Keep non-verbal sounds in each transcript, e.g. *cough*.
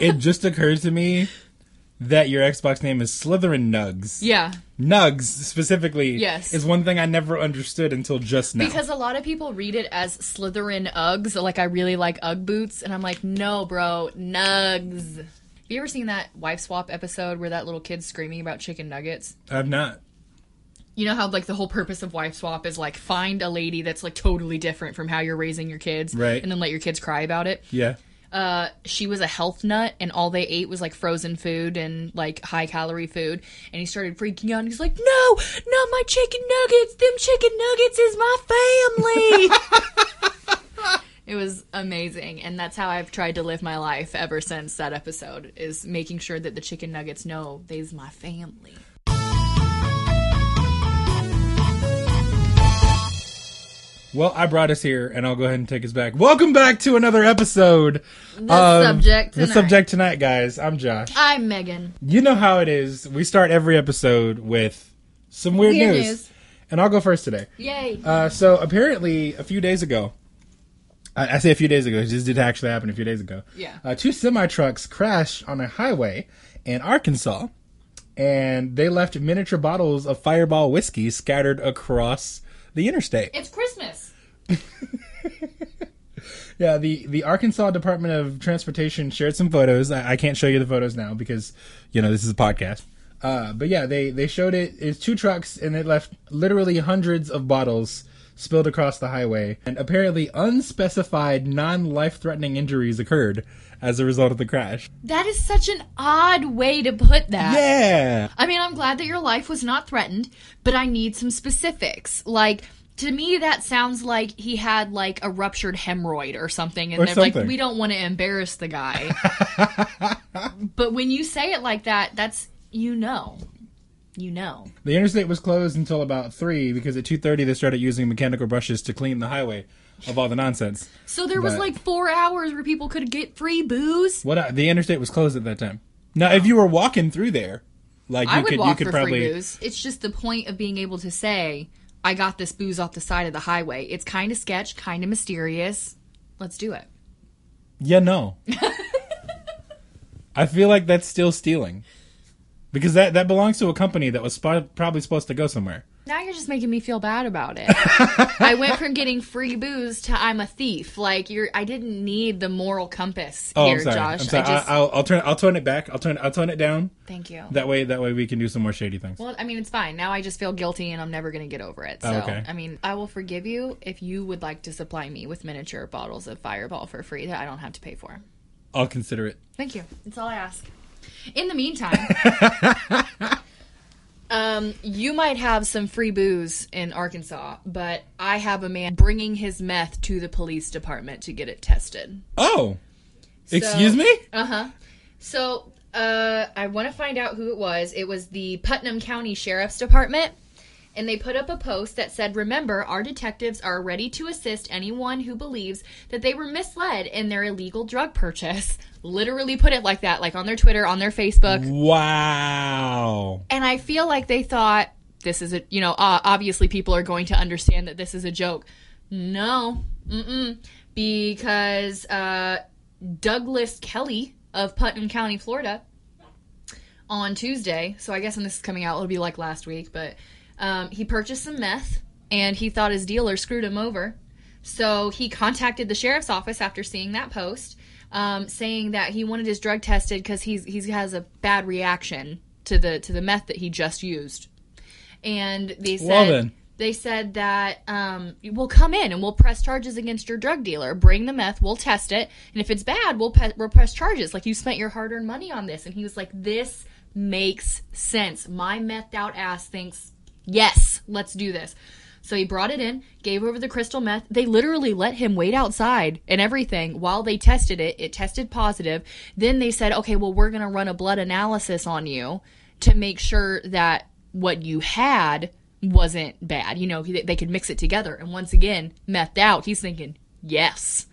it just occurred to me that your Xbox name is Slytherin Nugs. Yeah. Nugs specifically Yes. is one thing I never understood until just now. Because a lot of people read it as Slytherin Uggs, like I really like Ugg boots, and I'm like, no, bro, Nugs. Have you ever seen that wife swap episode where that little kid's screaming about chicken nuggets? I've not. You know how like the whole purpose of wife swap is like find a lady that's like totally different from how you're raising your kids, Right. And then let your kids cry about it. Yeah. Uh, she was a health nut and all they ate was like frozen food and like high calorie food. And he started freaking out and he's like no! Not my chicken nuggets! Them chicken nuggets is my family! *laughs* It was amazing and that's how i've tried to live my life ever since that episode is making sure that the chicken nuggets know they's my family Well, I brought us here, and I'll go ahead and take us back. Welcome back to another episode. The subject The subject tonight, guys. I'm Josh. i'm megan You know how it is. We start every episode with some weird, Weird news. news. and I'll go first today. yay Uh, so apparently, a few days ago, I, I say a few days ago. This did actually happen a few days ago. Yeah. Uh, two semi trucks crashed on a highway in Arkansas, and they left miniature bottles of Fireball whiskey scattered across the interstate. it's christmas *laughs* Yeah, the, the Arkansas Department of Transportation shared some photos. I, I can't show you the photos now because, you know, this is a podcast. Uh, but yeah, they, they showed it. It's two trucks and it left literally hundreds of bottles spilled across the highway. And apparently unspecified non life threatening injuries occurred as a result of the crash. that is such an odd way to put that Yeah. I mean, I'm glad that your life was not threatened, but I need some specifics. Like, to me, that sounds like he had like a ruptured hemorrhoid or something, and Or they're like, we don't want to embarrass the guy. *laughs* but when you say it like that, that's you know, you know. The interstate was closed until about 3 because at 2.30 they started using mechanical brushes to clean the highway of all the nonsense. So there was But- like four hours where people could get free booze. What I, the interstate was closed at that time. Now, if you were walking through there, like you I would could, walk you could for probably. free booze. It's just the point of being able to say, "I got this booze off the side of the highway." It's kind of sketch, kind of mysterious. Let's do it. Yeah, no. *laughs* I feel like that's still stealing, because that that belongs to a company that was spo- probably supposed to go somewhere. Now you're just making me feel bad about it. *laughs* I went from getting free booze to I'm a thief. Like you're, I didn't need the moral compass Oh, here, I'm sorry. Josh. I'm sorry. I just I, will I'll turn. I'll tone it back. I'll turn. I'll tone it down. thank you. That way. That way we can do some more shady things. well, I mean, it's fine. Now I just feel guilty, and I'm never gonna get over it. Oh, so, Oh, okay. I mean, I will forgive you if you would like to supply me with miniature bottles of Fireball for free that I don't have to pay for. I'll consider it. Thank you. That's all I ask. In the meantime, *laughs* um, you might have some free booze in Arkansas, but I have a man bringing his meth to the police department to get it tested. Oh, excuse me. Uh huh. So, uh, I want to find out who it was. It was the Putnam County Sheriff's Department. And they put up a post that said, Remember, our detectives are ready to assist anyone who believes that they were misled in their illegal drug purchase. Literally put it like that, like on their Twitter, on their Facebook. Wow. And I feel like they thought this is a, you know, uh, obviously people are going to understand that this is a joke. No, mm-mm, because uh, Douglas Kelly of Putnam County, Florida, on Tuesday. So I guess when this is coming out, it'll be like last week. But um, he purchased some meth, and he thought his dealer screwed him over. So he contacted the sheriff's office after seeing that post, um, saying that he wanted his drug tested because he's he has a bad reaction to the to the meth that he just used. And they said Well they said that um, we'll come in and we'll press charges against your drug dealer. Bring the meth, we'll test it, and if it's bad, we'll, pe- we'll press charges. Like you spent your hard-earned money on this, and he was like, "This makes sense." My methed out ass thinks, "Yes, let's do this." So he brought it in, gave over the crystal meth. They literally let him wait outside and everything while they tested it. It tested positive. Then they said, "Okay, well, we're going to run a blood analysis on you to make sure that what you had wasn't bad. You know, they could mix it together. And once again, methed out, he's thinking, yes,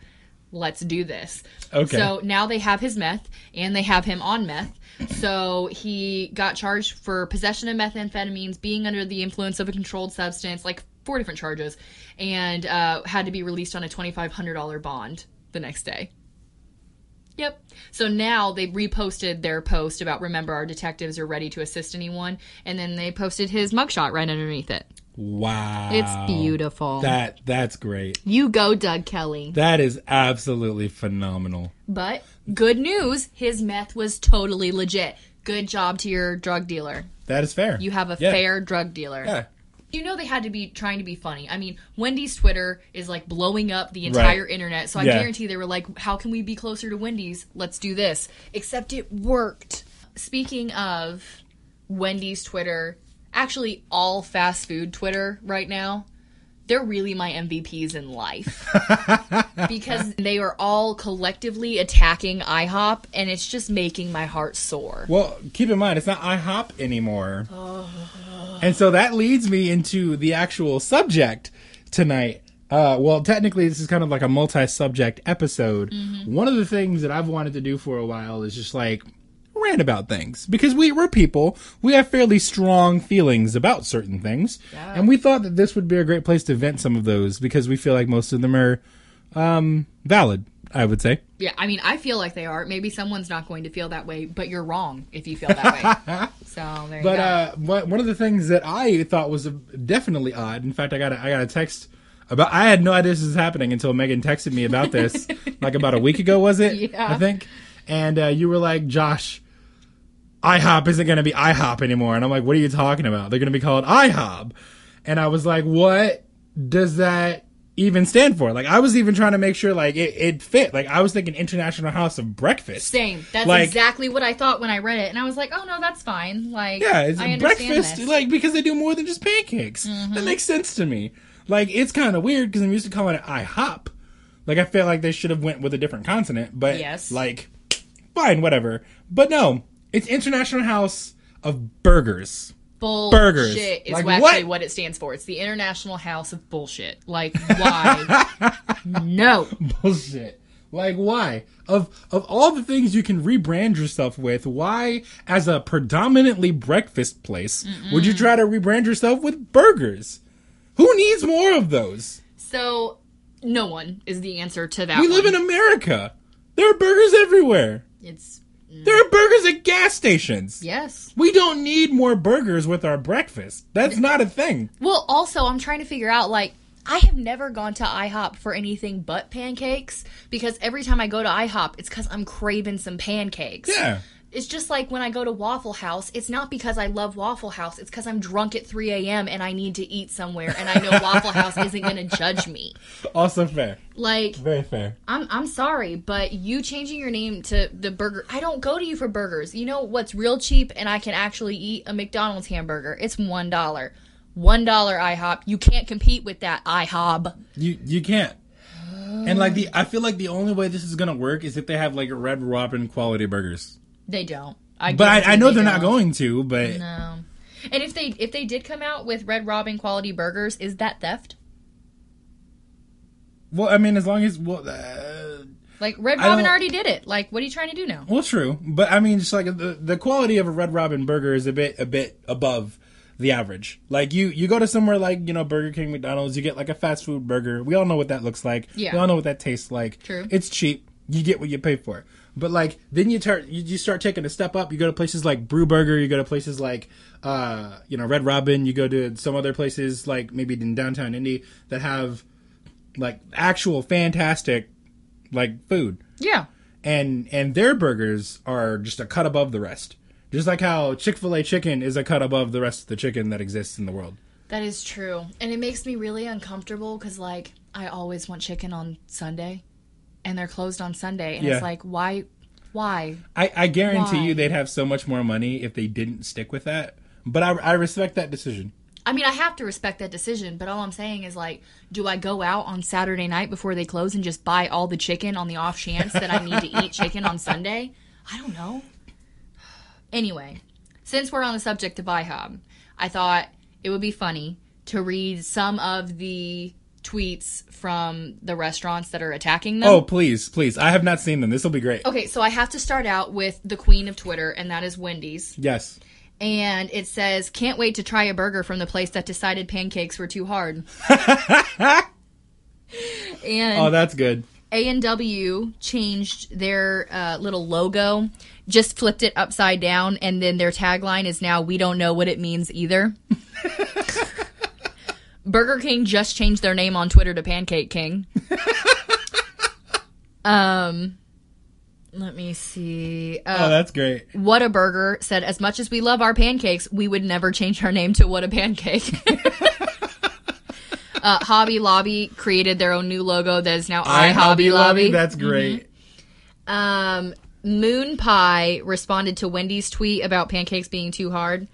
let's do this. Okay. So now they have his meth and they have him on meth. So he got charged for possession of methamphetamines, being under the influence of a controlled substance, like four different charges, and uh, had to be released on a $2,500 bond the next day. Yep. So now they reposted their post about remember our detectives are ready to assist anyone, and then they posted his mugshot right underneath it. Wow. It's beautiful. That that's great. you go, Doug Kelly. That is absolutely phenomenal. But good news, his meth was totally legit. Good job to your drug dealer. That is fair. You have a Yeah. fair drug dealer. Yeah. You know they had to be trying to be funny. I mean, Wendy's Twitter is like blowing up the entire internet. So I Yeah. guarantee they were like, "How can we be closer to Wendy's? Let's do this." Except it worked. Speaking of Wendy's Twitter, actually all fast food Twitter right now, they're really my MVPs in life. *laughs* because they are all collectively attacking IHOP and it's just making my heart sore. Well, keep in mind it's not IHOP anymore. And so that leads me into the actual subject tonight. Uh, well, technically, this is kind of like a multi-subject episode. One of the things that I've wanted to do for a while is just like rant about things because we we're people. We have fairly strong feelings about certain things, Yeah. and we thought that this would be a great place to vent some of those because we feel like most of them are um, valid. I would say. Yeah, I mean, I feel like they are. Maybe someone's not going to feel that way, but you're wrong if you feel that way. *laughs* so there you But go. uh, one one of the things that I thought was definitely odd. In fact, I got a, I got a text about. I had no idea this was happening until Megan texted me about this, *laughs* like about a week ago, was it? Yeah. I think. And uh, you were like, Josh, IHOP isn't going to be IHOP anymore, and I'm like, what are you talking about? They're going to be called IHOB, and I was like, what does that even stand for? Like, I was even trying to make sure like it, it fit. Like, I was thinking International House of Breakfast. Same. That's like- exactly what I thought when I read it, and I was like, "Oh no, that's fine." Like, Yeah, it's I breakfast, this. Mm-hmm. like because they do more than just pancakes. That makes sense to me. Like it's kind of weird because I'm used to calling it IHOP. Like I feel like they should have went with a different consonant, but Yes. like fine, whatever. But no, it's International House of Burgers. bullshit burgers. is Like, actually what? what? it stands for. It's the International House of Bullshit. Like, why? *laughs* no. Bullshit. Like why? Of of all the things you can rebrand yourself with, why as a predominantly breakfast place would you try to rebrand yourself with burgers? Who needs more of those? So, no one is the answer to that. We live in America. There are burgers everywhere. It's There are burgers at gas stations. yes. We don't need more burgers with our breakfast. That's not a thing. Well, also, I'm trying to figure out like I have never gone to IHOP for anything but pancakes because every time I go to IHOP, it's because I'm craving some pancakes. Yeah. It's just like when I go to Waffle House, it's not because I love Waffle House, it's because I'm drunk at 3 a.m. and I need to eat somewhere and I know Waffle House isn't going to judge me. Also fair. Like, Very fair. I'm, I'm sorry, but you changing your name to the burger, I don't go to you for burgers. You know what's real cheap and I can actually eat a McDonald's hamburger? It's $1. $1 IHOP. You can't compete with that IHOB. You you can't. And like the I feel like the only way this is gonna work is if they have like Red Robin quality burgers. They don't. I But I, I know they they're not going to, but No. And if they if they did come out with Red Robin quality burgers, is that theft? well I mean as long as well uh, Like Red Robin already did it. Like what are you trying to do now? Well, true, but I mean, just like the the quality of a Red Robin burger is a bit a bit above the average. Like you you go to somewhere like you know Burger King, McDonald's, you get like a fast food burger. We all know what that looks like. Yeah. we all know what that tastes like. True. it's cheap. You get what you pay for. But like then you start you, you start taking a step up. You go to places like Bru Burger. You go to places like uh you know Red Robin. You go to some other places like maybe in downtown Indy that have like actual fantastic like food Yeah. and and their burgers are just a cut above the rest. Just like how Chick Fil A chicken is a cut above the rest of the chicken that exists in the world. That is true. And it makes me really uncomfortable cuz like I always want chicken on Sunday and they're closed on Sunday and Yeah. it's like why why? I, I guarantee Why? you they'd have so much more money if they didn't stick with that. But I, I respect that decision. I mean, I have to respect that decision, but all I'm saying is like, do I go out on Saturday night before they close and just buy all the chicken on the off chance that I need to eat chicken on Sunday? I don't know. Anyway, since we're on the subject of IHOB, I thought it would be funny to read some of the tweets from the restaurants that are attacking them. Oh, please, please. I have not seen them. This will be great. Okay, so I have to start out with the queen of Twitter, and that is Wendy's. Yes. And it says, Can't wait to try a burger from the place that decided pancakes were too hard. *laughs* and Oh, that's good. A and W changed their uh, little logo, just flipped it upside down, and then their tagline is now "We don't know what it means either." *laughs* Burger King just changed their name on Twitter to Pancake King. *laughs* um, let me see. Uh, Oh, that's great. What a Burger said, as much as we love our pancakes, we would never change our name to What a Pancake. *laughs* uh, Hobby Lobby created their own new logo that is now I, Hobby Lobby. That's great. Um, Moon Pie responded to Wendy's tweet about pancakes being too hard.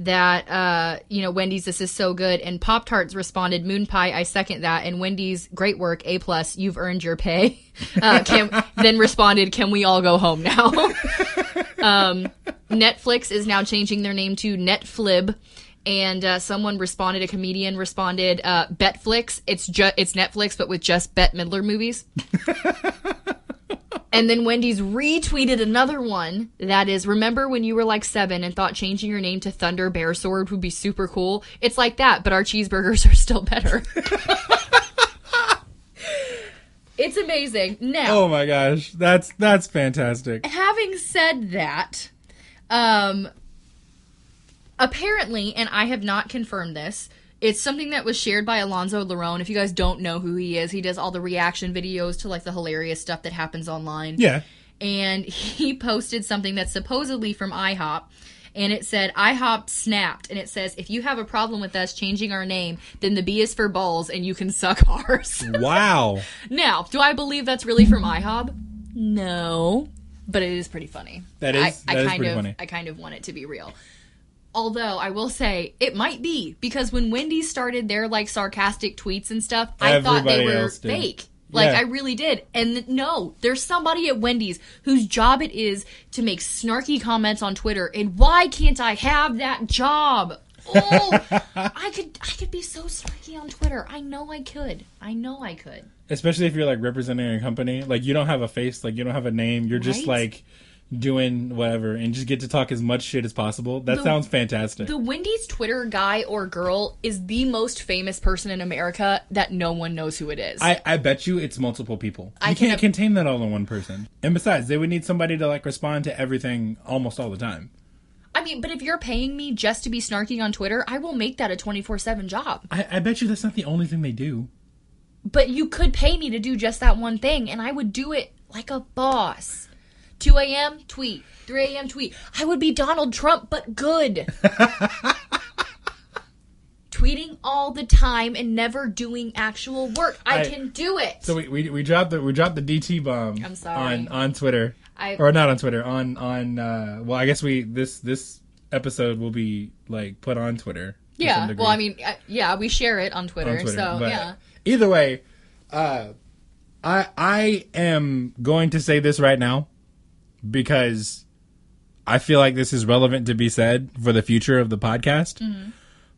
That uh, you know, Wendy's, this is so good, and Pop Tarts responded, "Moon Pie, I second that." And Wendy's, great work, A plus, you've earned your pay. Uh, can, *laughs* then responded, "Can we all go home now?" *laughs* um, Netflix is now changing their name to Netflib, and uh, someone responded, a comedian responded, uh, "Betflix, it's just it's Netflix, but with just Bette Midler movies." *laughs* And then Wendy's retweeted another one that is remember when you were like seven and thought changing your name to Thunder Bear Sword would be super cool? It's like that, but our cheeseburgers are still better. it's amazing. Now, Oh my gosh, that's that's fantastic. having said that, um, apparently, and I have not confirmed this, it's something that was shared by Alonzo Lerone. If you guys don't know who he is, he does all the reaction videos to like the hilarious stuff that happens online. Yeah. And he posted something that's supposedly from IHOP. And it said, IHOP snapped. And it says, if you have a problem with us changing our name, then the B is for balls and you can suck *laughs* ours. Wow. *laughs* Now, do I believe that's really from IHOP? No, but it is pretty funny. That is- I, that I is kind pretty of, funny. I kind of want it to be real. Although I will say it might be because when Wendy's started their like sarcastic tweets and stuff, I thought they were else did. fake. Like Yeah. I really did. And no, there's somebody at Wendy's whose job it is to make snarky comments on Twitter. And why can't I have that job? Oh, *laughs* I could I could be so snarky on Twitter. I know I could. I know I could. Especially if you're like representing a company, like you don't have a face, like you don't have a name, you're just Right? like doing whatever and just get to talk as much shit as possible. That The- sounds fantastic. The Wendy's Twitter guy or girl is the most famous person in America that no one knows who it is. I, I bet you it's multiple people. I you can- can't contain that all in one person. And besides, they would need somebody to like respond to everything almost all the time. I mean, but if you're paying me just to be snarky on Twitter, I will make that a 24 7 job. I, I bet you that's not the only thing they do. But you could pay me to do just that one thing, and I would do it like a boss. 2 a.m. tweet. 3 a.m. tweet. I would be Donald Trump, but good. *laughs* Tweeting all the time and never doing actual work. I, I- can do it. So we, we, we dropped the we dropped the DT bomb I'm sorry. on on Twitter. I- or not on Twitter, on on uh well I guess we this this episode will be like put on Twitter. yeah. Well, I mean, uh, yeah, we share it on Twitter. on Twitter. so, yeah. Either way, uh, I I am going to say this right now because I feel like this is relevant to be said for the future of the podcast. Mm-hmm.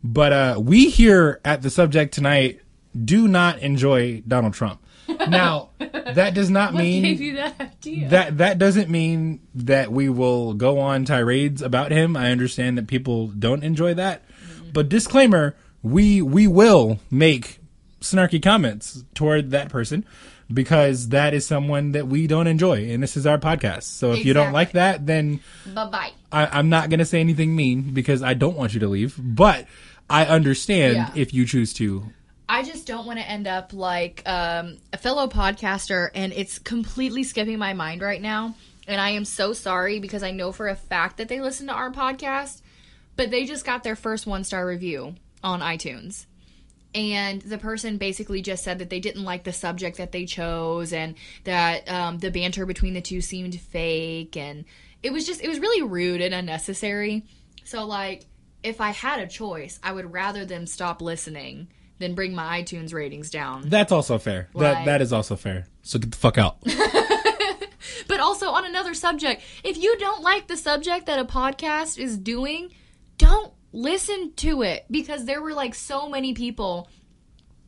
But uh, we here at the subject tonight do not enjoy Donald Trump. *laughs* Now that does not mean that that that doesn't mean that we will go on tirades about him. I understand that people don't enjoy that. But disclaimer, we we will make snarky comments toward that person because that is someone that we don't enjoy and this is our podcast. So if you don't like that, then bye bye. I, I'm not going to say anything mean because I don't want you to leave. But I understand Yeah. if you choose to. I just don't want to end up like um, a fellow podcaster, and it's completely skipping my mind right now. And I am so sorry because I know for a fact that they listen to our podcast, but they just got their first one star review on iTunes. And the person basically just said that they didn't like the subject that they chose and that um, the banter between the two seemed fake. And it was just, it was really rude and unnecessary. So, like, if I had a choice, I would rather them stop listening than bring my iTunes ratings down. That's also fair. Like- that that is also fair. So get the fuck out. *laughs* But also on another subject, if you don't like the subject that a podcast is doing, don't listen to it because there were like so many people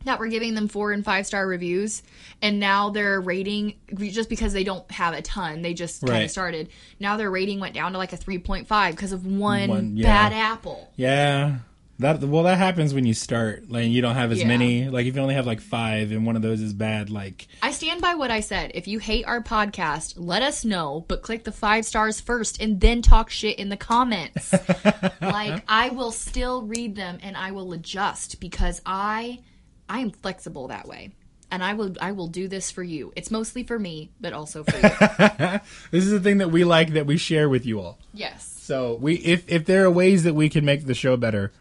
that were giving them four and five star reviews and now their rating just because they don't have a ton they just kind of started now their rating went down to like a 3.5 because of one, One- yeah. bad apple yeah. That well, that happens when you start. Like you don't have as Yeah. many. Like if you only have like five, and one of those is bad. Like I stand by what I said. If you hate our podcast, let us know, but click the five stars first and then talk shit in the comments. *laughs* like I will still read them and I will adjust because I I am flexible that way. And I will I will do this for you. It's mostly for me, but also for you. *laughs* this is the thing that we like that we share with you all. yes. So we, if if there are ways that we can make the show better,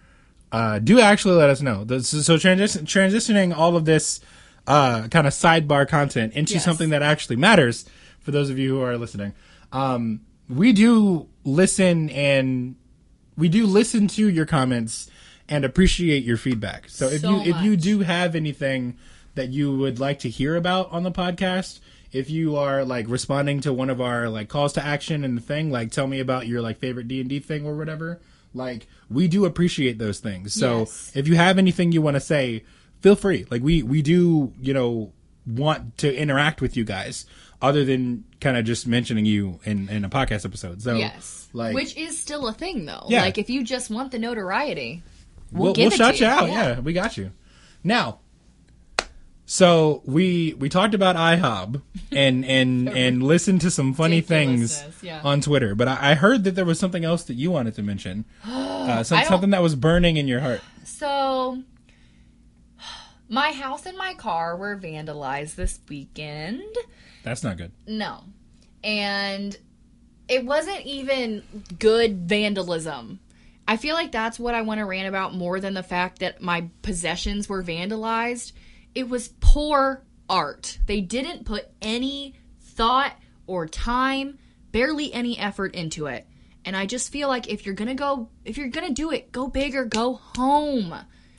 uh, do actually let us know. The- So, so transition, transitioning all of this uh, kind of sidebar content into Yes. something that actually matters for those of you who are listening. Um, we do listen and we do listen to your comments and appreciate your feedback. So if So you if you do have anything that you would like to hear about on the podcast, if you are like responding to one of our like calls to action and the thing, like tell me about your like favorite D and D thing or whatever. Like we do appreciate those things. So Yes. if you have anything you want to say, feel free. Like we we do, you know, want to interact with you guys other than kind of just mentioning you in in a podcast episode. So Yes. like Which is still a thing though. Yeah. Like if you just want the notoriety, we'll, we'll, we'll it shout you you. out. Yeah. we got you. Now, so we we talked about IHOB and and *laughs* and listened to some funny things yeah. on Twitter, but I, I heard that there was something else that you wanted to mention, *gasps* uh, some, something that was burning in your heart. So, my house and my car were vandalized this weekend. That's not good. No. And it wasn't even good vandalism. I feel like that's what I want to rant about more than the fact that my possessions were vandalized. It was poor art. They didn't put any thought or time, barely any effort into it. And I just feel like if you're going to go, if you're going to do it, go big or go home.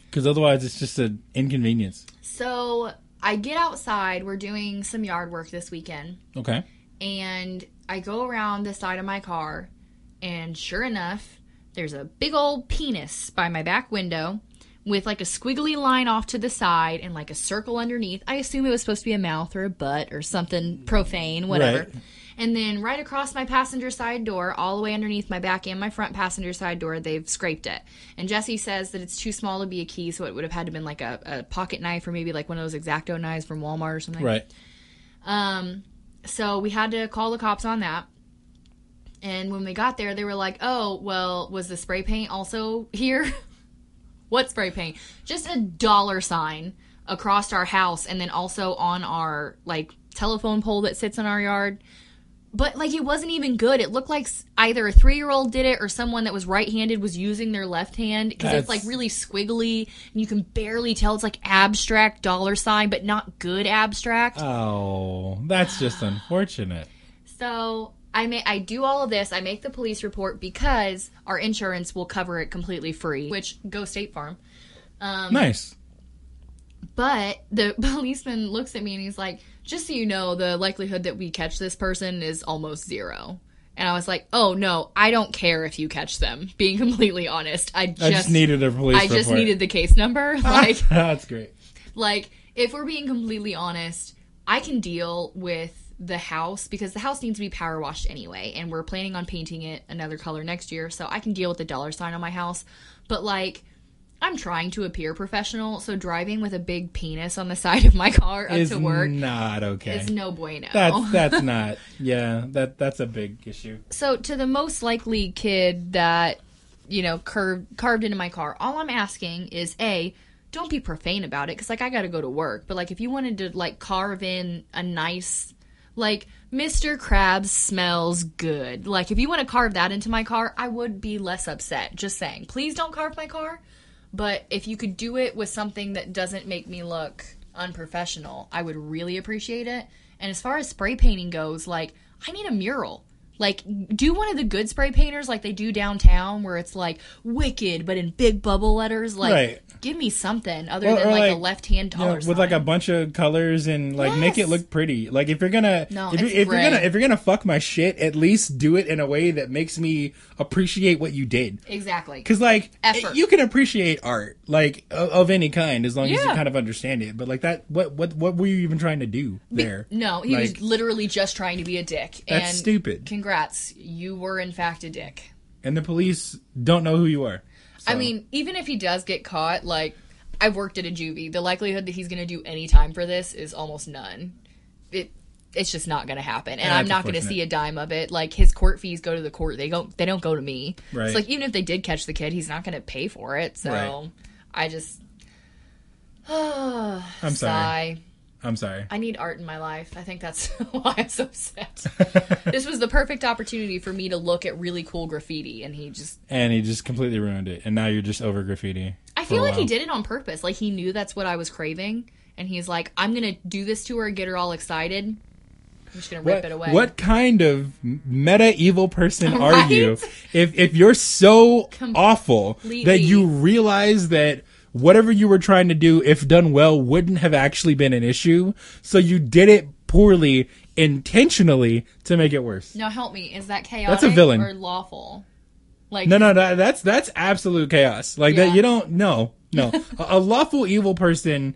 Because otherwise, it's just an inconvenience. So I get outside. We're doing some yard work this weekend. Okay. and I go around the side of my car, and sure enough, there's a big old penis by my back window with like a squiggly line off to the side and like a circle underneath. I assume it was supposed to be a mouth or a butt or something profane, whatever. Right. And then right across my passenger side door, all the way underneath my back and my front passenger side door, they've scraped it. And Jesse says that it's too small to be a key, so it would have had to been like a, a pocket knife or maybe like one of those X-Acto knives from Walmart or something. Right. Um, so we had to call the cops on that. And when we got there, they were like, "Oh, well, was the spray paint also *laughs* here? What spray paint? Just a dollar sign across our house, and then also on our like telephone pole that sits in our yard." But like, it wasn't even good. It looked like either a three-year-old did it or someone that was right-handed was using their left hand because it's like really squiggly, and you can barely tell it's like abstract dollar sign, but not good abstract. Oh, that's just unfortunate. So I may I do all of this. I make the police report because our insurance will cover it completely free, which go State Farm. Um, Nice. But the *laughs* policeman looks at me and he's like, "Just so you know, the likelihood that we catch this person is almost zero." And I was like, "Oh no, I don't care if you catch them." Being *laughs* completely honest, I just, I just needed a police I just needed the case number. *laughs* Like that's great. like if we're being completely honest i can deal with the house because the house needs to be power washed anyway and we're planning on painting it another color next year so i can deal with the dollar sign on my house but like i'm trying to appear professional so driving with a big penis on the *laughs* side of my car up Is to work not okay. is no bueno That's *laughs* that's not. Yeah, that that's a big issue. so to the most likely kid that you know curved carved into my car all i'm asking is a don't be profane about it because like i gotta go to work but like if you wanted to like carve in a nice like mr krabs smells good like if you want to carve that into my car i would be less upset just saying please don't carve my car but if you could do it with something that doesn't make me look unprofessional, I would really appreciate it. And as far as spray painting goes, like I need a mural. Like do one of the good spray painters like they do downtown where it's like wicked but in big bubble letters like Right. Give me something other Or- than or like, a left-hand You know, dollar with like a bunch of colors and like make it look pretty. Like if you're gonna No, if, you, if you're gonna if you're gonna fuck my shit, at least do it in a way that makes me appreciate what you did. Exactly. Because like Effort. you can appreciate art like of, of any kind as long as you kind of understand it. But like that, what what what were you even trying to do there? No, he Like, was literally just trying to be a dick. That's and stupid. Congrats, you were in fact a dick. and the police don't know who you are. I mean, even if he does get caught, like I've worked at a juvie, the likelihood that he's going to do any time for this is almost none. It it's just not going to happen, and I'm not going to see a dime of it. Like his court fees go to the court; they go they don't go to me. Right. It's like even if they did catch the kid, he's not going to pay for it. So Right. I just. *sighs* I'm sorry. Sigh. I'm sorry. I need art in my life. I think that's *laughs* why I'm so upset. *laughs* this was the perfect opportunity for me to look at really cool graffiti, and he just and he just completely ruined it. And now you're just over graffiti. I feel like he did it on purpose. Like he knew that's what I was craving, and he's like, "I'm gonna do this to her, get her all excited. I'm just gonna rip What, it away." what kind of meta evil person *laughs* are you if if you're so awful that you realize that whatever you were trying to do if done well wouldn't have actually been an issue so you did it poorly intentionally to make it worse Now help me. Is that chaotic a villain. or lawful? Like no no that, that's that's absolute chaos like Yeah. that you don't no no *laughs* a, a lawful evil person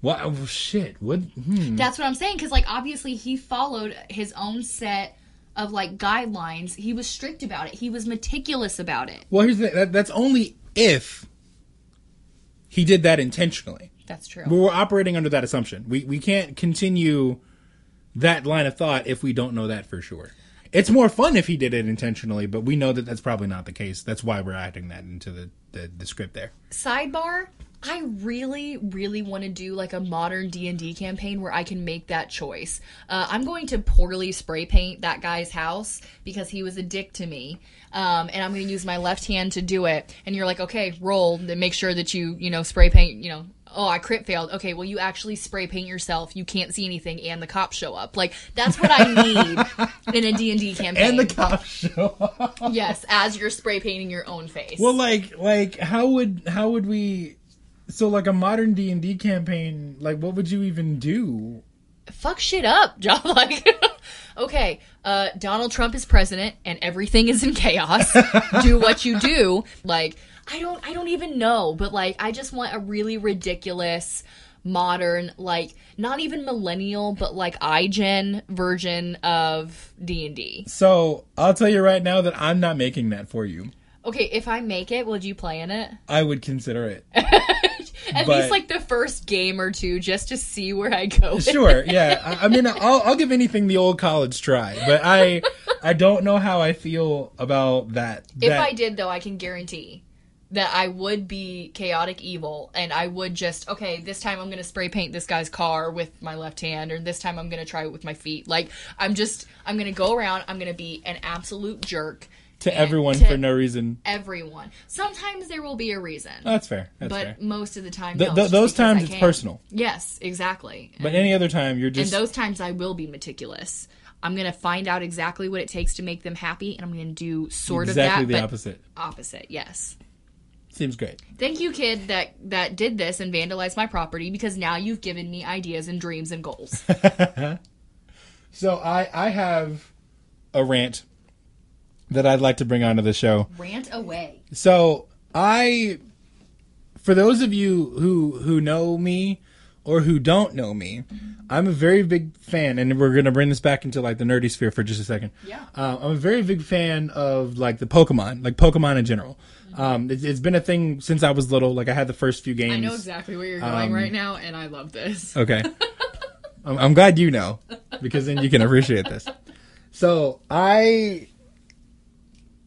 what oh, shit what hmm. That's what I'm saying. Because like obviously he followed his own set of like guidelines. He was strict about it. He was meticulous about it. well here's the that, that's only if he did that intentionally That's true. But we're operating under that assumption. We we can't continue that line of thought if we don't know that for sure. It's more fun if he did it intentionally, but we know that that's probably not the case. That's why we're acting that into the the, the script there. sidebar i really really want to do like a modern d&d campaign where i can make that choice. Uh, i'm going to poorly spray paint that guy's house because he was a dick to me um, and i'm going to use my left hand to do it. And you're like okay roll to make sure that you you know spray paint you know. Oh i crit failed. Okay well you actually spray paint yourself. You can't see anything and the cops show up. Like that's what i need *laughs* in a d&d campaign. And the cops show up. yes as you're spray painting your own face. Well, like like how would how would we? So like a modern D and D campaign, like what would you even do? fuck shit up, *laughs* John. Like, *laughs* okay, uh, Donald Trump is president and everything is in chaos. *laughs* do what you do. Like, I don't, I don't even know, but like, I just want a really ridiculous, modern, like, not even millennial, but like iGen version of D and D. So I'll tell you right now that I'm not making that for you. Okay, if I make it, would you play in it? I would consider it. At But- least like the first game or two, just to see where I go. Sure, yeah. I, I mean, I'll I'll give anything the old college try, but I I don't know how I feel about that. If that- I did, though, I can guarantee that I would be chaotic evil and I would just, okay, this time I'm going to spray paint this guy's car with my left hand, or this time I'm going to try it with my feet. Like, I'm just, I'm going to go around, I'm going to be an absolute jerk to everyone to for no reason. everyone. Sometimes there will be a reason. That's fair. That's but fair. most of the time, Th- no, th- it's those times it's personal. Yes, exactly. But any other time, you're just. and those times I will be meticulous. I'm gonna find out exactly what it takes to make them happy, and I'm gonna do sort exactly of that, the but opposite. opposite. Yes. Seems great. Thank you, kid, that that did this and vandalized my property because now you've given me ideas and dreams and goals. *laughs* So I I have a rant that I'd like to bring onto the show. Rant away. So I, for those of you who who know me or who don't know me, I'm a very big fan, and we're gonna bring this back into like the nerdy sphere for just a second. Yeah. uh, I'm a very big fan of like the Pokemon, like Pokemon in general. Um, it, it's been a thing since I was little. Like I had the first few games. I know exactly where you're going Um, right now, and I love this. Okay. *laughs* I'm, I'm glad you know because then you can appreciate this. So I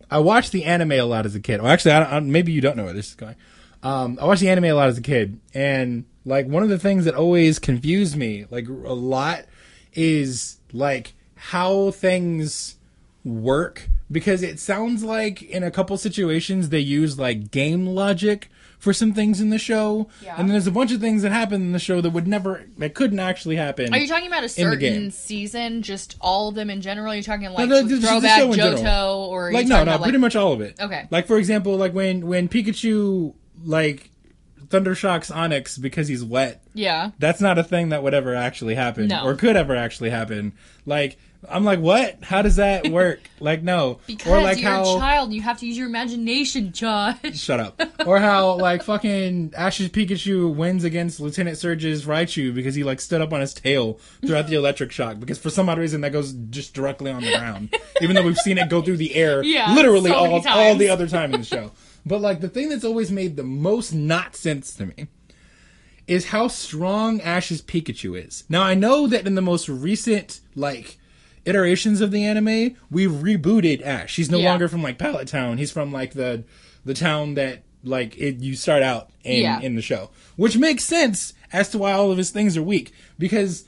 I watched the anime a lot as a kid. Well, actually, I I, maybe you don't know where this is going. Um, I watched the anime a lot as a kid, and like one of the things that always confused me like a lot is like how things work because it sounds like in a couple situations they use like game logic for some things in the show Yeah. and then there's a bunch of things that happen in the show that would never that couldn't actually happen Are you talking about a certain season, just all of them in general? Are you talking like no, throwback show in Johto, or like no no about, like, pretty much all of it Okay. like for example like when when pikachu like thunder shocks Onix because he's wet Yeah. that's not a thing that would ever actually happen No. or could ever actually happen like i'm like what how does that *laughs* work like no Because or like you're how a child, you have to use your imagination, Josh. Shut up. *laughs* Or how like fucking Ash's Pikachu wins against Lieutenant Surge's Raichu because he like stood up on his tail throughout the *laughs* electric shock because for some odd reason that goes just directly on the ground. Even though we've seen it go through the air Yeah, literally so all all the other time in the show. But like the thing that's always made the most not sense to me is how strong Ash's Pikachu is. Now I know that in the most recent like iterations of the anime, we've rebooted Ash. He's no Yeah. longer from like Pallet Town. He's from like the the town that like it you start out in Yeah. in the show, which makes sense as to why all of his things are weak because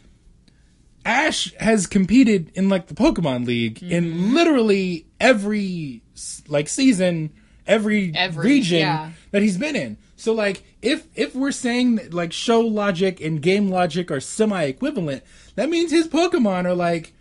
Ash has competed in like the Pokemon League Mm-hmm. in literally every like season, every, Every- region yeah. that he's been in. So like if if we're saying that like show logic and game logic are semi equivalent, that means his Pokemon are like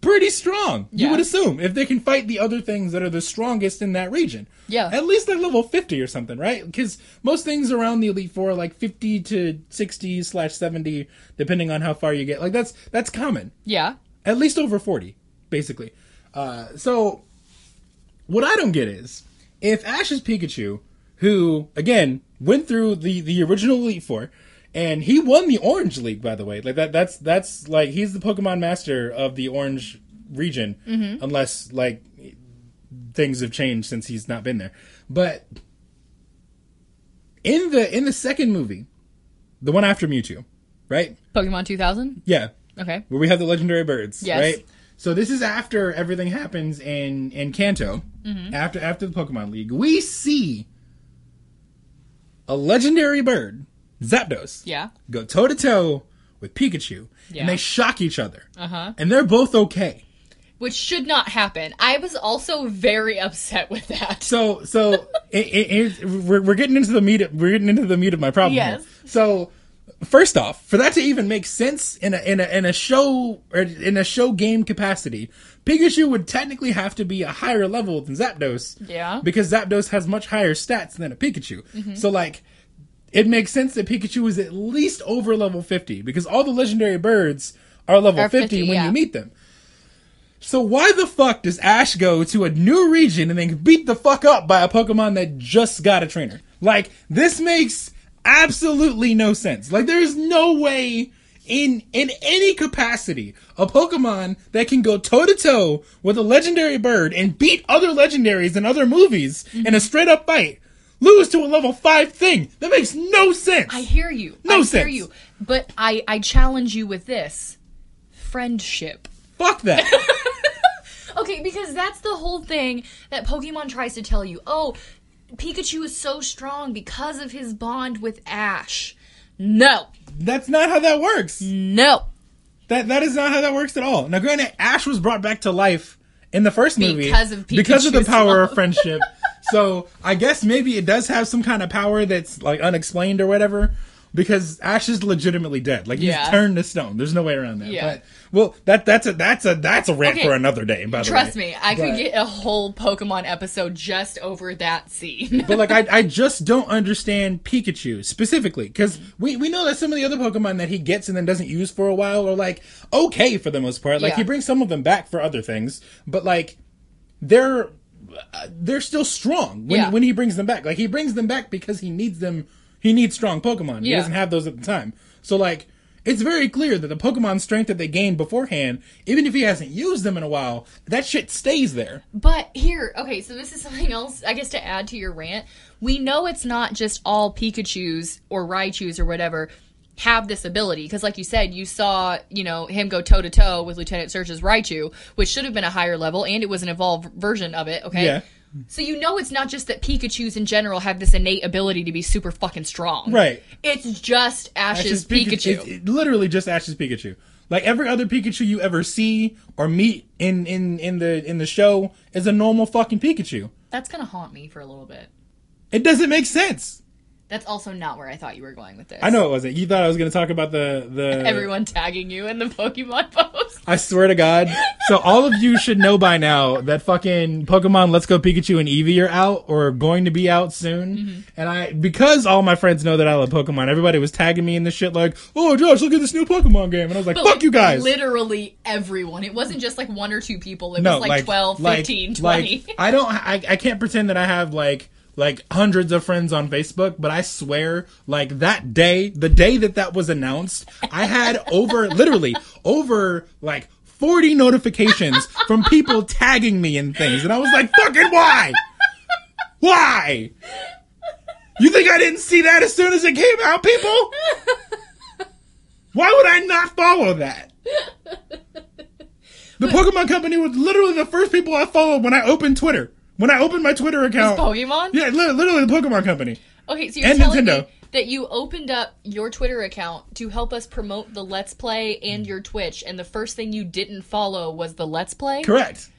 pretty strong. You would assume if they can fight the other things that are the strongest in that region. Yeah. At least like level 50 or something, right? Because most things around the Elite Four are like 50 to 60 slash 70, depending on how far you get. Like that's that's common. Yeah. At least over 40, basically. Uh, so what I don't get is if Ash's Pikachu, who again went through the the original Elite Four, and he won the Orange League, by the way. Like that that's that's like he's the Pokemon master of the Orange region, unless like things have changed since he's not been there. But in the in the second movie, the one after Mewtwo, right? Pokemon 2000. Yeah, Okay. where we have the legendary birds, Yes. right? So this is after everything happens in in Kanto, Mm-hmm. after after the Pokemon League. We see a legendary bird, Zapdos, Yeah. go toe to toe with Pikachu, Yeah. and they shock each other, Uh huh. and they're both okay. Which should not happen. I was also very *laughs* upset with that. So so *laughs* it, it, it, we're we're getting into the meat. Of, we're getting into the meat of my problem. Yes. Here. So first off, for that to even make sense in a in a in a show or in a show game capacity, Pikachu would technically have to be a higher level than Zapdos. Yeah. Because Zapdos has much higher stats than a Pikachu. Mm-hmm. So like. It makes sense that Pikachu is at least over level 50 because all the legendary birds are level Are 50, 50, when yeah. you meet them. So why the fuck does Ash go to a new region and then beat the fuck up by a Pokemon that just got a trainer? Like this makes absolutely no sense. Like there is no way in in any capacity a Pokemon that can go toe to toe with a legendary bird and beat other legendaries in other movies mm-hmm. in a straight up fight lose to a level 5 thing. That makes no sense. I hear you. No I hear sense. you. But I, I challenge you with this friendship. fuck that. *laughs* Okay, because that's the whole thing that Pokemon tries to tell you. Oh, Pikachu is so strong because of his bond with Ash. No. That's not how that works. No. That that is not how that works at all. Now, granted, Ash was brought back to life in the first movie Because of because of the Pikachu's power of friendship. *laughs* so I guess maybe it does have some kind of power that's like unexplained or whatever. Because Ash is legitimately dead. Like he's Yeah. turned to stone. There's no way around that. Yeah. But well, that that's a that's a that's a rant Okay. for another day. By the way. Trust way. me, I could get a whole Pokemon episode just over that scene. but like I, *laughs* I just don't understand Pikachu specifically because we, we know that some of the other Pokemon that he gets and then doesn't use for a while are like okay for the most part. Like Yeah. he brings some of them back for other things, but like they're they're still strong when Yeah. when he brings them back. Like he brings them back because he needs them. He needs strong Pokemon. He doesn't have those at the time. So like. It's very clear that the Pokemon strength that they gained beforehand, even if he hasn't used them in a while, that shit stays there. But here, okay, so this is *laughs* something else, I guess, to add to your rant. We know it's not just all Pikachu's or Raichu's or whatever have this ability. Because, like you said, you saw, you know, him go toe to toe with Lieutenant Surge's Raichu, which should have been a higher level, and it was an evolved version of it, okay? Yeah. So you know it's not just that Pikachu's in general have this innate ability to be super fucking strong. Right. It's just Ash's, Ash's Pikachu. It's it- literally just Ash's Pikachu. Like every other Pikachu you ever see or meet in in in the in the show is a normal fucking Pikachu. That's gonna haunt me for a little bit. It doesn't make sense. That's also not where I thought you were going with this. I know it wasn't. You thought I was going to talk about the the *laughs* Everyone tagging you in the Pokemon *laughs* post. I swear to God. So all of you should know by now that fucking Pokemon Let's Go Pikachu and Eevee are out or going to be out soon. Mm-hmm. And I because all my friends know that I love Pokemon, everybody was tagging me in this shit like, "Oh, Josh, look at this new Pokemon game." And I was like, But, "Fuck like, you guys." Literally everyone. It wasn't just like one or two people. It no, was like, 12, 15, 20. like, I don't. I, I can't pretend that I have like like hundreds of friends on Facebook, but I swear, like that day, the day that that was announced, I had *laughs* over literally over like forty notifications from people tagging me in things, and I was like, fucking why? Why? You think I didn't see that as soon as it came out, people? Why would I not follow that? The Pokemon Company was literally the first people I followed when I opened Twitter. When I opened my Twitter account. Pokemon? Yeah, li- literally the Pokemon Company. Okay, so you're And telling Nintendo. me that you opened up your Twitter account to help us promote the Let's Play and your Twitch, and the first thing you didn't follow was the Let's Play? Correct.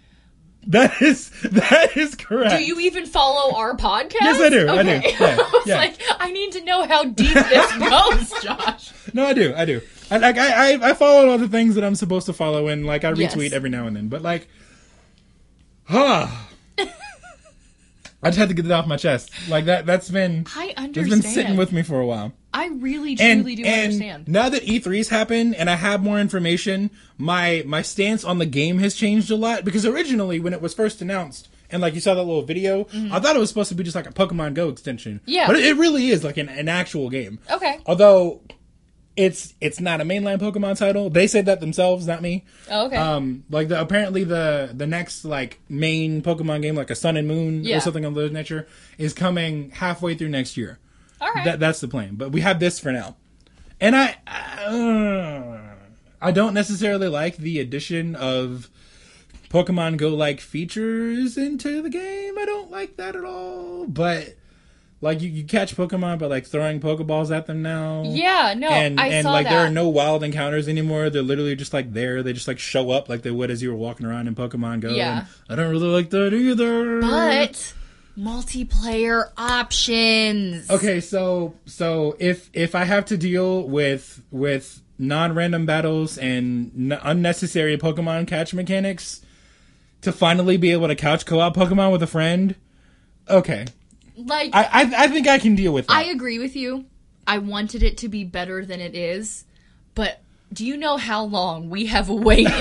That is that is correct. Do you even follow our podcast? Yes, I do. I do. Okay. Yeah, *laughs* I was yeah. like, I need to know how deep this *laughs* goes, Josh. No, I do. I do. I like I, I I follow all the things that I'm supposed to follow and like I Yes. retweet every now and then. But like huh. *sighs* Ah. I just had to get it off my chest. Like that that's been I it's understand. been sitting with me for a while. I really, And, do and understand. now that E3's happened and I have more information, my my stance on the game has changed a lot because originally when it was first announced and like you saw that little video, I thought it was supposed to be just like a Pokemon Go extension. Mm-hmm. Yeah. But it, it really is like an, an actual game. Okay. Although it's it's not a mainline Pokemon title. They said that themselves, not me. Oh, okay. Um, like the apparently the the next like main Pokemon game, like a Sun and Moon Yeah. or something of those nature, is coming halfway through next year. All right. That that's the plan. But we have this for now, and I uh, I don't necessarily like the addition of Pokemon Go like features into the game. I don't like that at all. But like you, you catch Pokemon by like throwing Pokeballs at them now. yeah, no, And I and saw like that. there are no wild encounters anymore. They're literally just like there. They just like show up like they would as you were walking around in Pokemon Go. Yeah. And I don't really like that either. but multiplayer options. Okay, so so if if I have to deal with with non-random battles and n- unnecessary Pokemon catch mechanics to finally be able to couch co-op Pokemon with a friend, okay, Like I I, I think I can deal with that. I agree with you. I wanted it to be better than it is, but do you know how long we have *laughs* waited? *laughs*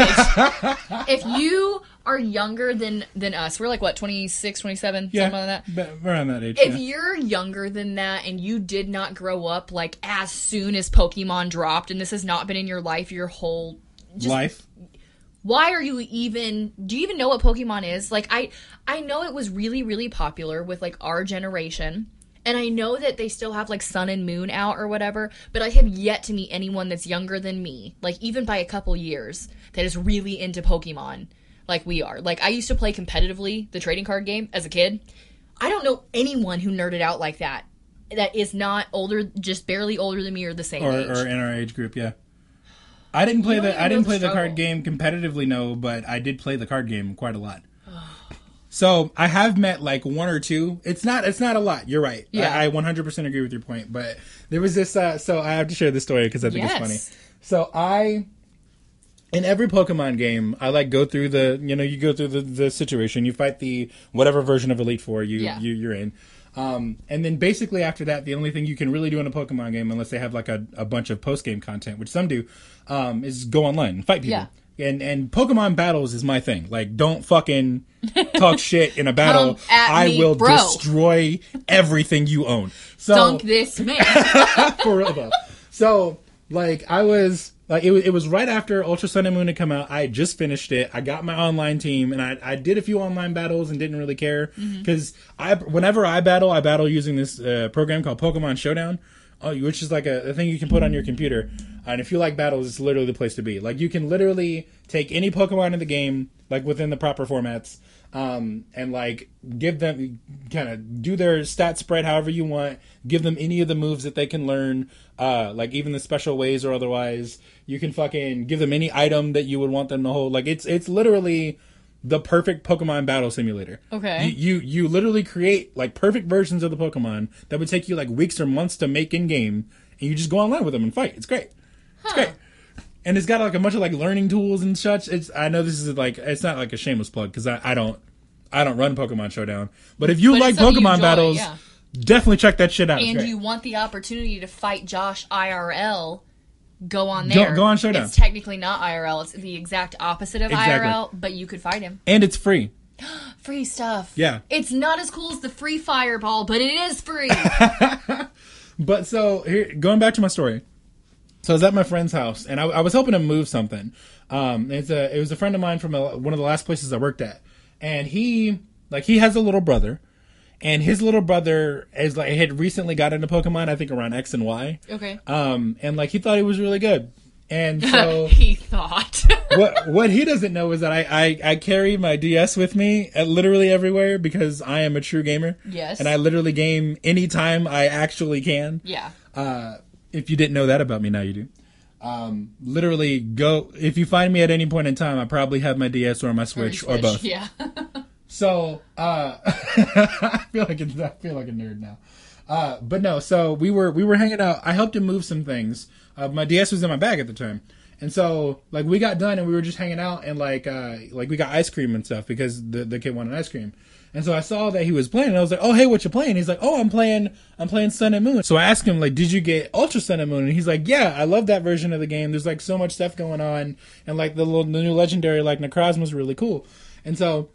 if you are younger than than us, we're like what 26, 27, yeah, something like that. but around that age. If yeah. you're younger than that and you did not grow up like as soon as Pokemon dropped and this has not been in your life your whole just Life. Why are you even do you even know what pokemon is? Like i i know it was really really popular with like our generation and i know that they still have like sun and moon out or whatever but i have yet to meet anyone that's younger than me like even by a couple years that is really into pokemon like we are. Like i used to play competitively the trading card game as a kid. I don't know anyone who nerded out like that that is not older just barely older than me or the same or, age. or in our age group, yeah. I didn't play the I didn't play the card game competitively, no, but I did play the card game quite a lot. So I have met like one or two. It's not it's not a lot. You're right. Yeah. I, I 100% agree with your point. But there was this. Uh, so I have to share this story because I think Yes. it's funny. So I in every Pokemon game, I like go through the you know you go through the, the situation. You fight the whatever version of Elite Four you, Yeah. you you're in. Um, and then basically after that, the only thing you can really do in a Pokemon game, unless they have like a, a bunch of post game content, which some do, um, is go online and fight people. Yeah. And and Pokemon battles is my thing. Like, don't fucking talk *laughs* shit in a battle. I me, will bro. destroy everything you own. So dunk this man *laughs* for real though. So like I was like it was it was right after Ultra Sun and Moon had come out. I had just finished it. I got my online team and I I did a few online battles and didn't really care because I whenever I battle I battle using this uh, program called Pokemon Showdown. Oh, which is like a, a thing you can put on your computer, and if you like battles, it's literally the place to be. Like you can literally take any Pokemon in the game, like within the proper formats, um, and like give them kind of do their stat spread however you want. Give them any of the moves that they can learn, uh, like even the special ways or otherwise. You can fucking give them any item that you would want them to hold. Like it's it's literally the perfect Pokemon battle simulator. Okay. You, you you literally create like perfect versions of the Pokemon that would take you like weeks or months to make in game, and you just go online with them and fight. It's great. It's great. And it's got like a bunch of like learning tools and such. It's I know this is like it's not like a shameless plug because I, I don't I don't run Pokemon Showdown. But if you But like it's you Pokemon enjoy, battles, yeah. definitely check that shit out. And you want the opportunity to fight Josh IRL, go on Go- there. go on Showdown. It's technically not IRL. It's the exact opposite of Exactly. IRL, but you could fight him. and it's free. *gasps* Free stuff. Yeah. It's not as cool as the free fireball, but it is free. *laughs* But so here, going back to my story. So I was at my friend's house, and I, I was helping him move something. Um, it's a it was a friend of mine from a, one of the last places I worked at, and he like he has a little brother, and his little brother is like had recently got into Pokemon, I think around X and Y. Okay. Um, and like he thought he was really good, and so *laughs* he thought. *laughs* what what he doesn't know is that I, I I carry my DS with me at literally everywhere because I am a true gamer. Yes. and I literally game anytime I actually can. yeah. Uh, if you didn't know that about me, now you do. Um, literally go if you find me at any point in time, I probably have my DS or my Switch or, Switch, both. Yeah. *laughs* So uh, *laughs* I feel like a, I feel like a nerd now. Uh, but no, so we were we were hanging out. I helped him move some things. Uh, my DS was in my bag at the time, and so like we got done and we were just hanging out and like uh, like we got ice cream and stuff because the the kid wanted ice cream. And so I saw that he was playing. And I was like, "Oh, hey, what you playing?" He's like, "Oh, I'm playing. I'm playing Sun and Moon." So I asked him, like, "Did you get Ultra Sun and Moon?" And he's like, "Yeah, I love that version of the game. There's like so much stuff going on, and like the little the new legendary like Necrozma was really cool." And so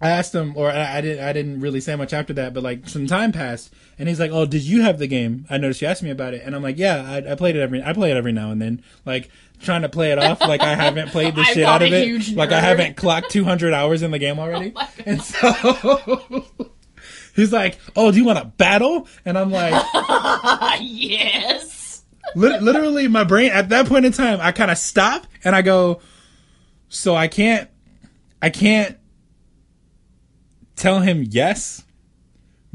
I asked him, or I, I didn't. I didn't really say much after that. But like some time passed, and he's like, "Oh, did you have the game?" I noticed you asked me about it, and I'm like, "Yeah, I, I played it every. I play it every now and then." Like trying to play it off, like I haven't played the *laughs* shit out of it. Like I haven't clocked 200 hours in the game *laughs* already. my and so *laughs* he's like, "Oh, do you want to battle?" And I'm like, yes. Lit- literally my brain at that point in time i kind of stop and i go so i can't i can't tell him yes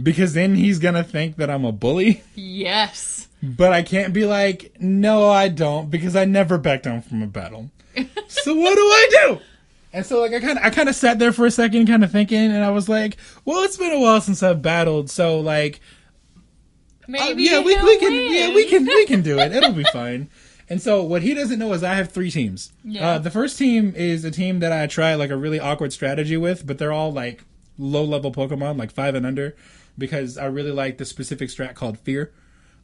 because then he's gonna think that i'm a bully Yes. but i can't be like no i don't because i never back down from a battle *laughs* so what do i do and so like i kind of i kind of sat there for a second kind of thinking and i was like well it's been a while since i've battled so like Maybe yeah, we, we can. win. Yeah, we can. We can do it. It'll be *laughs* fine. And so, what he doesn't know is I have three teams. Yeah. Uh, the first team is a team that I try like a really awkward strategy with, but they're all like low level Pokemon, like five and under, because I really like the specific strat called Fear.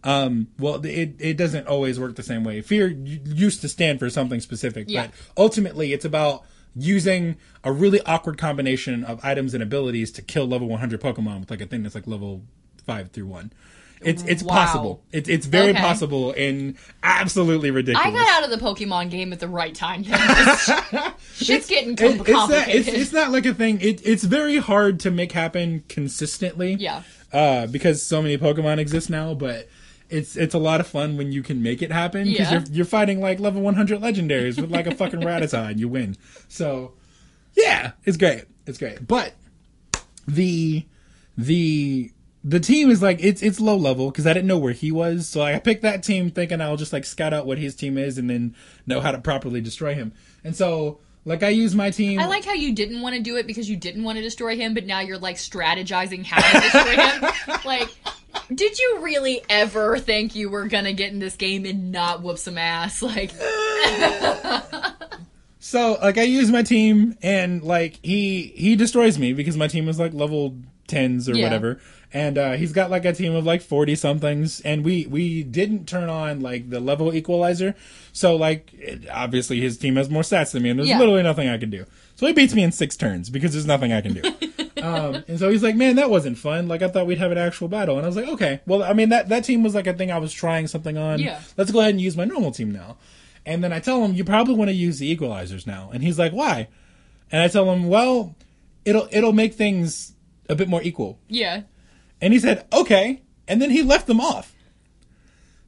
Um, well, it it doesn't always work the same way. Fear used to stand for something specific, Yeah. but ultimately, it's about using a really awkward combination of items and abilities to kill level 100 Pokemon with like a thing that's like level five through one. It's it's Wow. possible. It's it's very Okay. possible and absolutely ridiculous. I got out of the Pokemon game at the right time. *laughs* Shit's getting It- com- it's, not, complicated. it's, it's not like a thing. It, it's very hard to make happen consistently. Yeah. Uh, because so many Pokemon exist now, but it's it's a lot of fun when you can make it happen because Yeah. you're you're fighting like level 100 legendaries with like a fucking *laughs* Rattata and you win. So yeah, it's great. It's great. But the the the team is like it's it's low level because I didn't know where he was, so I picked that team thinking I'll just like scout out what his team is and then know how to properly destroy him. And so like I use my team. I like how you didn't want to do it because you didn't want to destroy him, but now you're like strategizing how to destroy him. *laughs* Like, did you really ever think you were gonna get in this game and not whoop some ass? Like, *laughs* So like I use my team and like he he destroys me because my team is like level tens or Yeah. whatever. And uh, he's got like a team of like forty somethings, and we we didn't turn on like the level equalizer, so like it, obviously his team has more stats than me, and there's Yeah. literally nothing I can do. So he beats me in six turns because there's nothing I can do. *laughs* um, and so he's like, "Man, that wasn't fun. Like I thought we'd have an actual battle." And I was like, "Okay, well, I mean that that team was like a thing I was trying something on. Yeah. Let's go ahead and use my normal team now." And then I tell him, "You probably want to use the equalizers now." And he's like, "Why?" And I tell him, "Well, it'll it'll make things a bit more equal." yeah, And he said, "Okay." And then he left them off.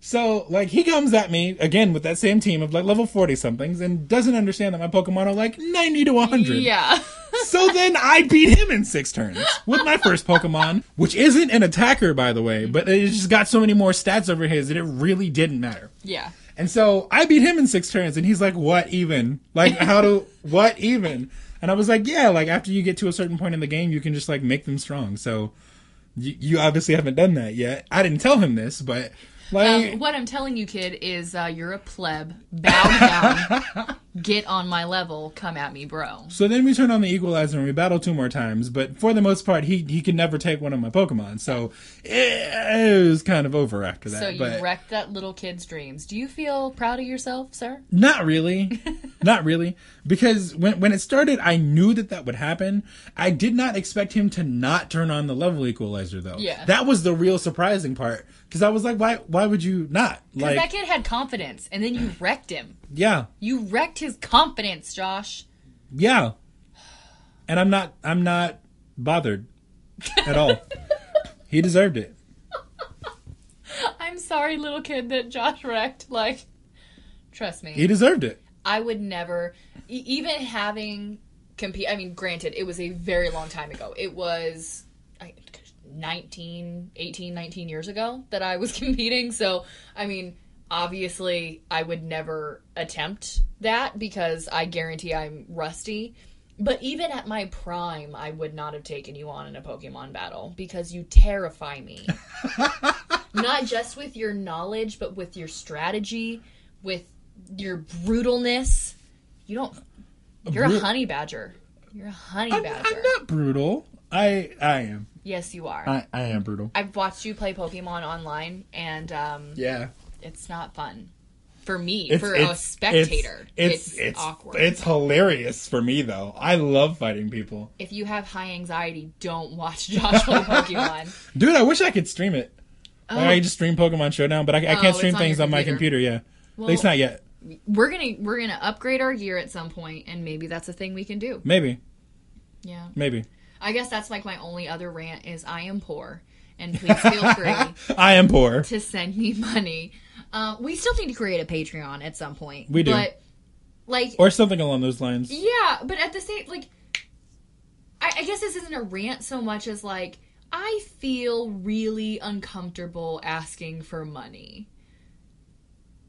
So, like, he comes at me again with that same team of like level 40 somethings and doesn't understand that my Pokemon are like 90 to 100. yeah. *laughs* So then I beat him in six turns with my first Pokemon, which isn't an attacker, by the way, but it just got so many more stats over his that it really didn't matter. yeah. And so I beat him in six turns, and he's like, "What even? Like, *laughs* how do what even?" And I was like, "Yeah, like after you get to a certain point in the game, you can just like make them strong." So you, you obviously haven't done that yet. I didn't tell him this, but like, Um, what I'm telling you, kid, is uh, you're a pleb. Bow down. *laughs* Get on my level. Come at me, bro. so then we turn on the equalizer and we battle two more times. But for the most part, he he could never take one of my Pokemon, so it was kind of over after that. So you but wrecked that little kid's dreams. Do you feel proud of yourself, sir? Not really. *laughs* not really. Because when when it started, I knew that that would happen. I did not expect him to not turn on the level equalizer though. Yeah. That was the real surprising part. Because I was like, why why would you not? Because Like, that kid had confidence, and then you wrecked him. yeah, You wrecked his confidence, Josh. yeah. And I'm not I'm not bothered at all. *laughs* he deserved it. I'm sorry, little kid that Josh wrecked. Like, trust me. He deserved it. I would never, e- even having compete. I mean, granted, it was a very long time ago. It was I, 19, 18, 19 years ago that I was *laughs* competing. So, I mean, obviously, I would never attempt that because I guarantee I'm rusty. But even at my prime, I would not have taken you on in a Pokemon battle because you terrify me. *laughs* not just with your knowledge, but with your strategy, with your brutalness. You don't. You're a honey badger. You're a honey I'm, badger. I'm not brutal. I I am. Yes, you are. I, I am brutal. I've watched you play Pokemon online, and um, Yeah. It's not fun for me. It's, for it's, a spectator, it's, it's, it's, awkward. It's hilarious for me though. I love fighting people. if you have high anxiety, don't watch *laughs* Josh play Pokemon. *laughs* Dude, I wish I could stream it. Like, oh. I just stream Pokemon Showdown, but I, I Oh, can't it's stream on things on my computer. computer. Yeah, Well- at least not yet. we're gonna we're gonna upgrade our gear at some point, and maybe that's a thing we can do. Maybe, Yeah. maybe. I guess that's like my only other rant is I am poor, and please feel free *laughs* I am poor. to send me money. Uh, we still need to create a Patreon at some point. We do. but like, or something along those lines. yeah, but at the same like, I, I guess this isn't a rant so much as like I feel really uncomfortable asking for money.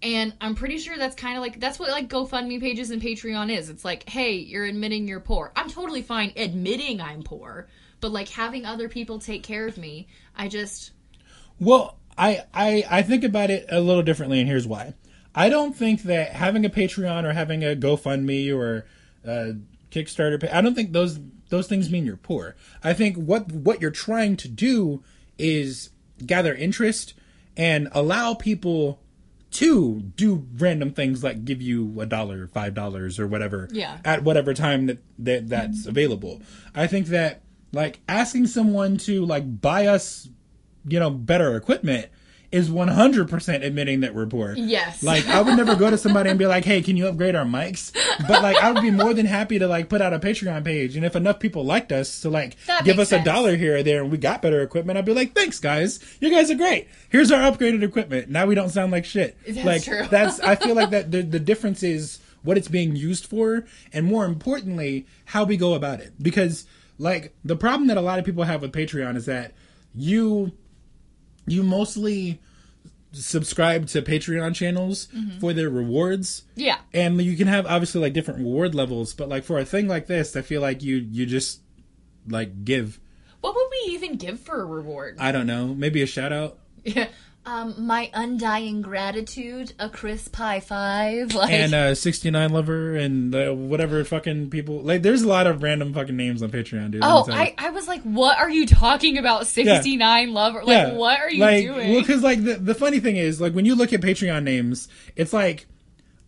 And I'm pretty sure that's kind of like that's what like GoFundMe pages and Patreon is. It's like, hey, you're admitting you're poor. I'm totally fine admitting I'm poor, but like having other people take care of me, I just Well, I, I I think about it a little differently, and here's why. I don't think that having a Patreon or having a GoFundMe or a Kickstarter, I don't think those those things mean you're poor. I think what what you're trying to do is gather interest and allow people to do random things like give you a dollar, five dollars, or whatever Yeah. at whatever time that, that that's mm-hmm. available. I think that like asking someone to like buy us, you know, better equipment is 100% admitting that we're poor. Yes. Like I would never go to somebody and be like, "Hey, can you upgrade our mics?" But like I would be more than happy to like put out a Patreon page and if enough people liked us to like That give makes us a dollar here or there and we got better equipment, I'd be like, "Thanks guys. You guys are great. Here's our upgraded equipment. Now we don't sound like shit." That's like true. *laughs* that's I feel like that the the difference is what it's being used for and more importantly how we go about it because like the problem that a lot of people have with patreon is that you you mostly subscribe to patreon channels mm-hmm. for their rewards yeah. and you can have obviously like different reward levels but like for a thing like this i feel like you you just like give What would we even give for a reward? i don't know maybe a shout out *laughs* Yeah. Um, my undying gratitude, a crisp high five. *laughs* Like, and uh 69 lover and uh, whatever fucking people like there's a lot of random fucking names on patreon dude oh, I'm telling you. I, I was like, what are you talking about? 69 lover? Like, what are you like, doing? Well, because like the, the funny thing is, like when you look at Patreon names, it's like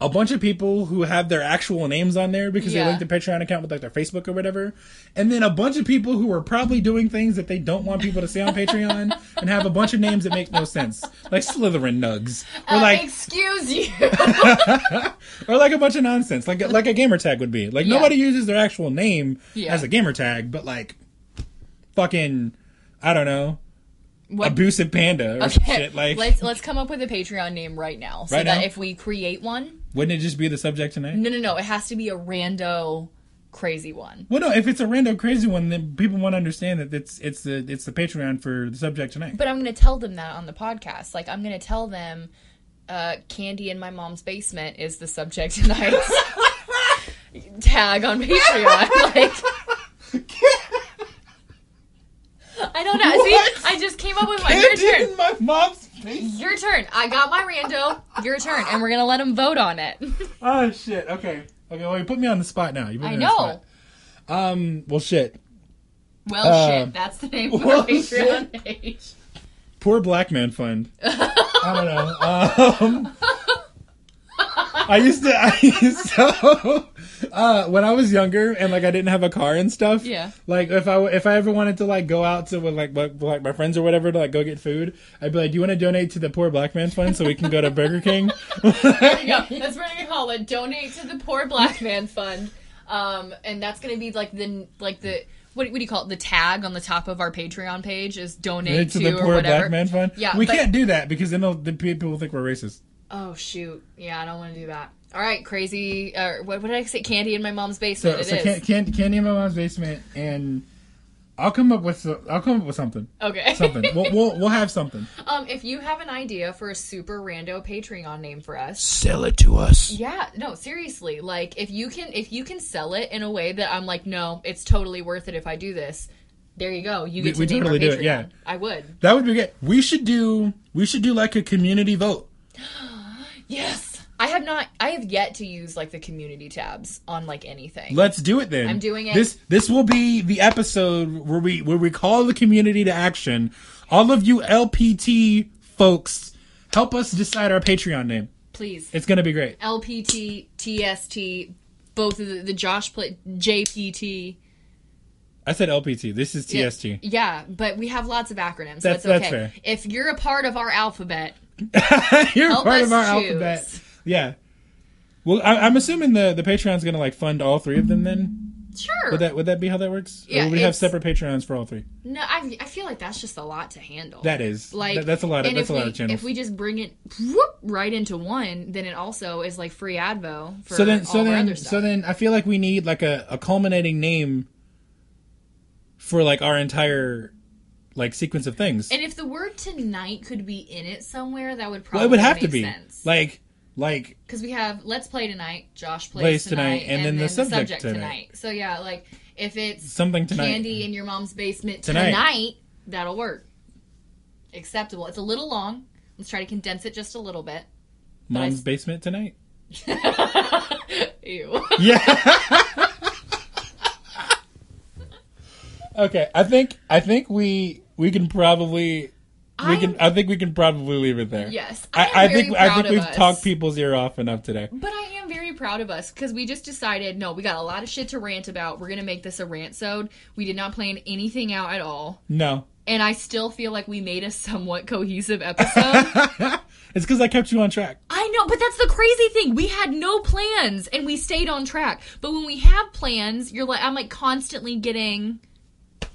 a bunch of people who have their actual names on there because Yeah. they linked their Patreon account with like their Facebook or whatever, and then a bunch of people who are probably doing things that they don't want people to see on *laughs* Patreon and have a bunch of names that make no sense, like Slytherin Nugs or Uh, like excuse you. *laughs* or like a bunch of nonsense, like like a gamer tag would be. Like Yeah. nobody uses their actual name Yeah. as a gamer tag, but like fucking I don't know. What- Abusive panda or Okay, shit like let's let's come up with a Patreon name right now, so Right that now? if we create one, Wouldn't it just be the subject tonight? no, no, no, it has to be a rando, crazy one. Well, no. If it's a random crazy one, then people want to understand that it's it's the it's the Patreon for the subject tonight. But I'm gonna tell them that on the podcast. Like, I'm gonna tell them, uh, "Candy in my mom's basement" is the subject tonight. *laughs* tag on Patreon. *laughs* Like, *laughs* I don't know. What? See, I just came up with my your Candy turn. in my mom's Your turn. I got my rando. Your turn, and we're gonna let them vote on it. *laughs* Oh shit. Okay. Okay. Well, you put me on the spot now. You put me I on the know. spot. Um. Well, shit. Well, Uh, shit. That's the name *laughs* of well, our Patreon page. Poor Black Man Fund. *laughs* I don't know. Um, I used to. I used to. Uh, when I was younger and like I didn't have a car and stuff. Yeah. Like if I if I ever wanted to like go out to with like like, like my friends or whatever to like go get food, I'd be like, "Do you want to donate to the Poor Black Man Fund so we can go to Burger King?" There you go. That's what gonna call it. Donate to the Poor Black Man Fund. Um, and that's gonna be like the like the what, what do you call it? The tag on the top of our Patreon page is donate It's to, the or poor whatever. black man fund. Yeah, we but- can't do that because then the people will think we're racist. Oh shoot! Yeah, I don't want to do that. All right, crazy. Uh, what, what did I say? Candy in my mom's So, basement. It so is. can, can, candy in my mom's basement, and I'll come up with so- I'll come up with something. okay. Something. we'll, we'll we'll have something. *laughs* um, if you have an idea for a super rando Patreon name for us, Sell it to us. yeah, no, seriously, like if you can, if you can sell it in a way that I'm like, no, it's totally worth it if I do this. There you go. You get We- to we name totally our do Patreon. it, yeah. I would. That would be good. We should do we should do like a community vote. *gasps* *gasps* Yes. I have not. I have yet to use like the community tabs on like anything. Let's do it then. I'm doing it. This this will be the episode where we where we call the community to action. All of you LPT folks, help us decide our Patreon name. Please. It's gonna be great. LPT, TST, both of the, the Josh play JPT. I said LPT. This is TST. Yeah, yeah, but we have lots of acronyms. So That's- it's okay. that's fair. If you're a part of our alphabet, *laughs* You're Help part of our choose. alphabet. Yeah. Well, I, I'm assuming the the Patreon's gonna like fund all three of them. Then sure. would that would that be how that works? Yeah, or would we have separate Patreons for all three? no, I, I feel like that's just a lot to handle. That is like That- that's a lot. Of, that's a lot of channels. If we just bring it whoop, right into one, then it also is like free advo for so then, all so then, other stuff. so then, I feel like we need like a, a culminating name for like our entire like sequence of things. and if the word tonight could be in it somewhere, that would well, probably it would have to be sense. like like because we have let's play tonight josh plays, Plays tonight, tonight, and then the subject tonight. tonight. so yeah like if it's something tonight. candy in your mom's basement Tonight. tonight. that'll work acceptable it's a little long let's try to condense it just a little bit Mom's I- basement tonight. *laughs* ew *laughs* Yeah. *laughs* okay, I think I think we we can probably we I can I think we can probably leave it there. yes I, am I, think I think we've us. talked people's ear off enough today. but I am very proud of us because we just decided no, we got a lot of shit to rant about. We're gonna make this a rant sode. We did not plan anything out at all, No. and I still feel like we made a somewhat cohesive episode. *laughs* it's because I kept you on track. I know, but that's the crazy thing. We had no plans and we stayed on track. But when we have plans, you're like I'm like constantly getting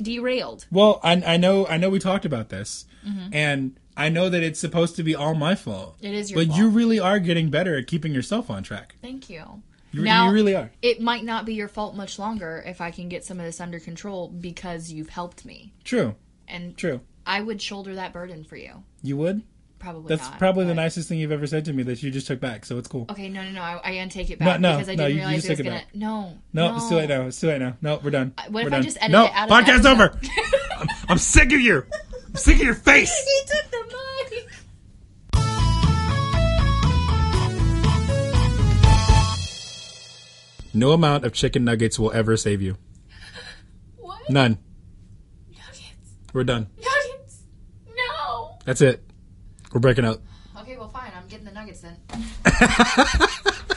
derailed. Well, I, I know I know we talked about this, Mm-hmm. and I know that it's supposed to be all my fault. It is your fault. but fault. you really are getting better at keeping yourself on track. Thank you. You, Now- you really are. It might not be your fault much longer if I can get some of this under control because you've helped me. True, And true. I would shoulder that burden for you. You would. Probably That's not, probably the nicest thing you've ever said to me that you just took back. So it's cool. Okay, no, no, no. I, I untake it back no, because I no, didn't you- you realize just it was gonna. back. No, No, it's too late now. It's too late now. No, we're done. What We're I done. just edit no, it out podcast over. I'm, I'm sick of you. I'm sick of your *laughs* face. he took the mic. No amount of chicken nuggets will ever save you. What? None. Nuggets. We're done. Nuggets. No. That's it. We're breaking up. Okay, well, fine. I'm getting the nuggets then. *laughs*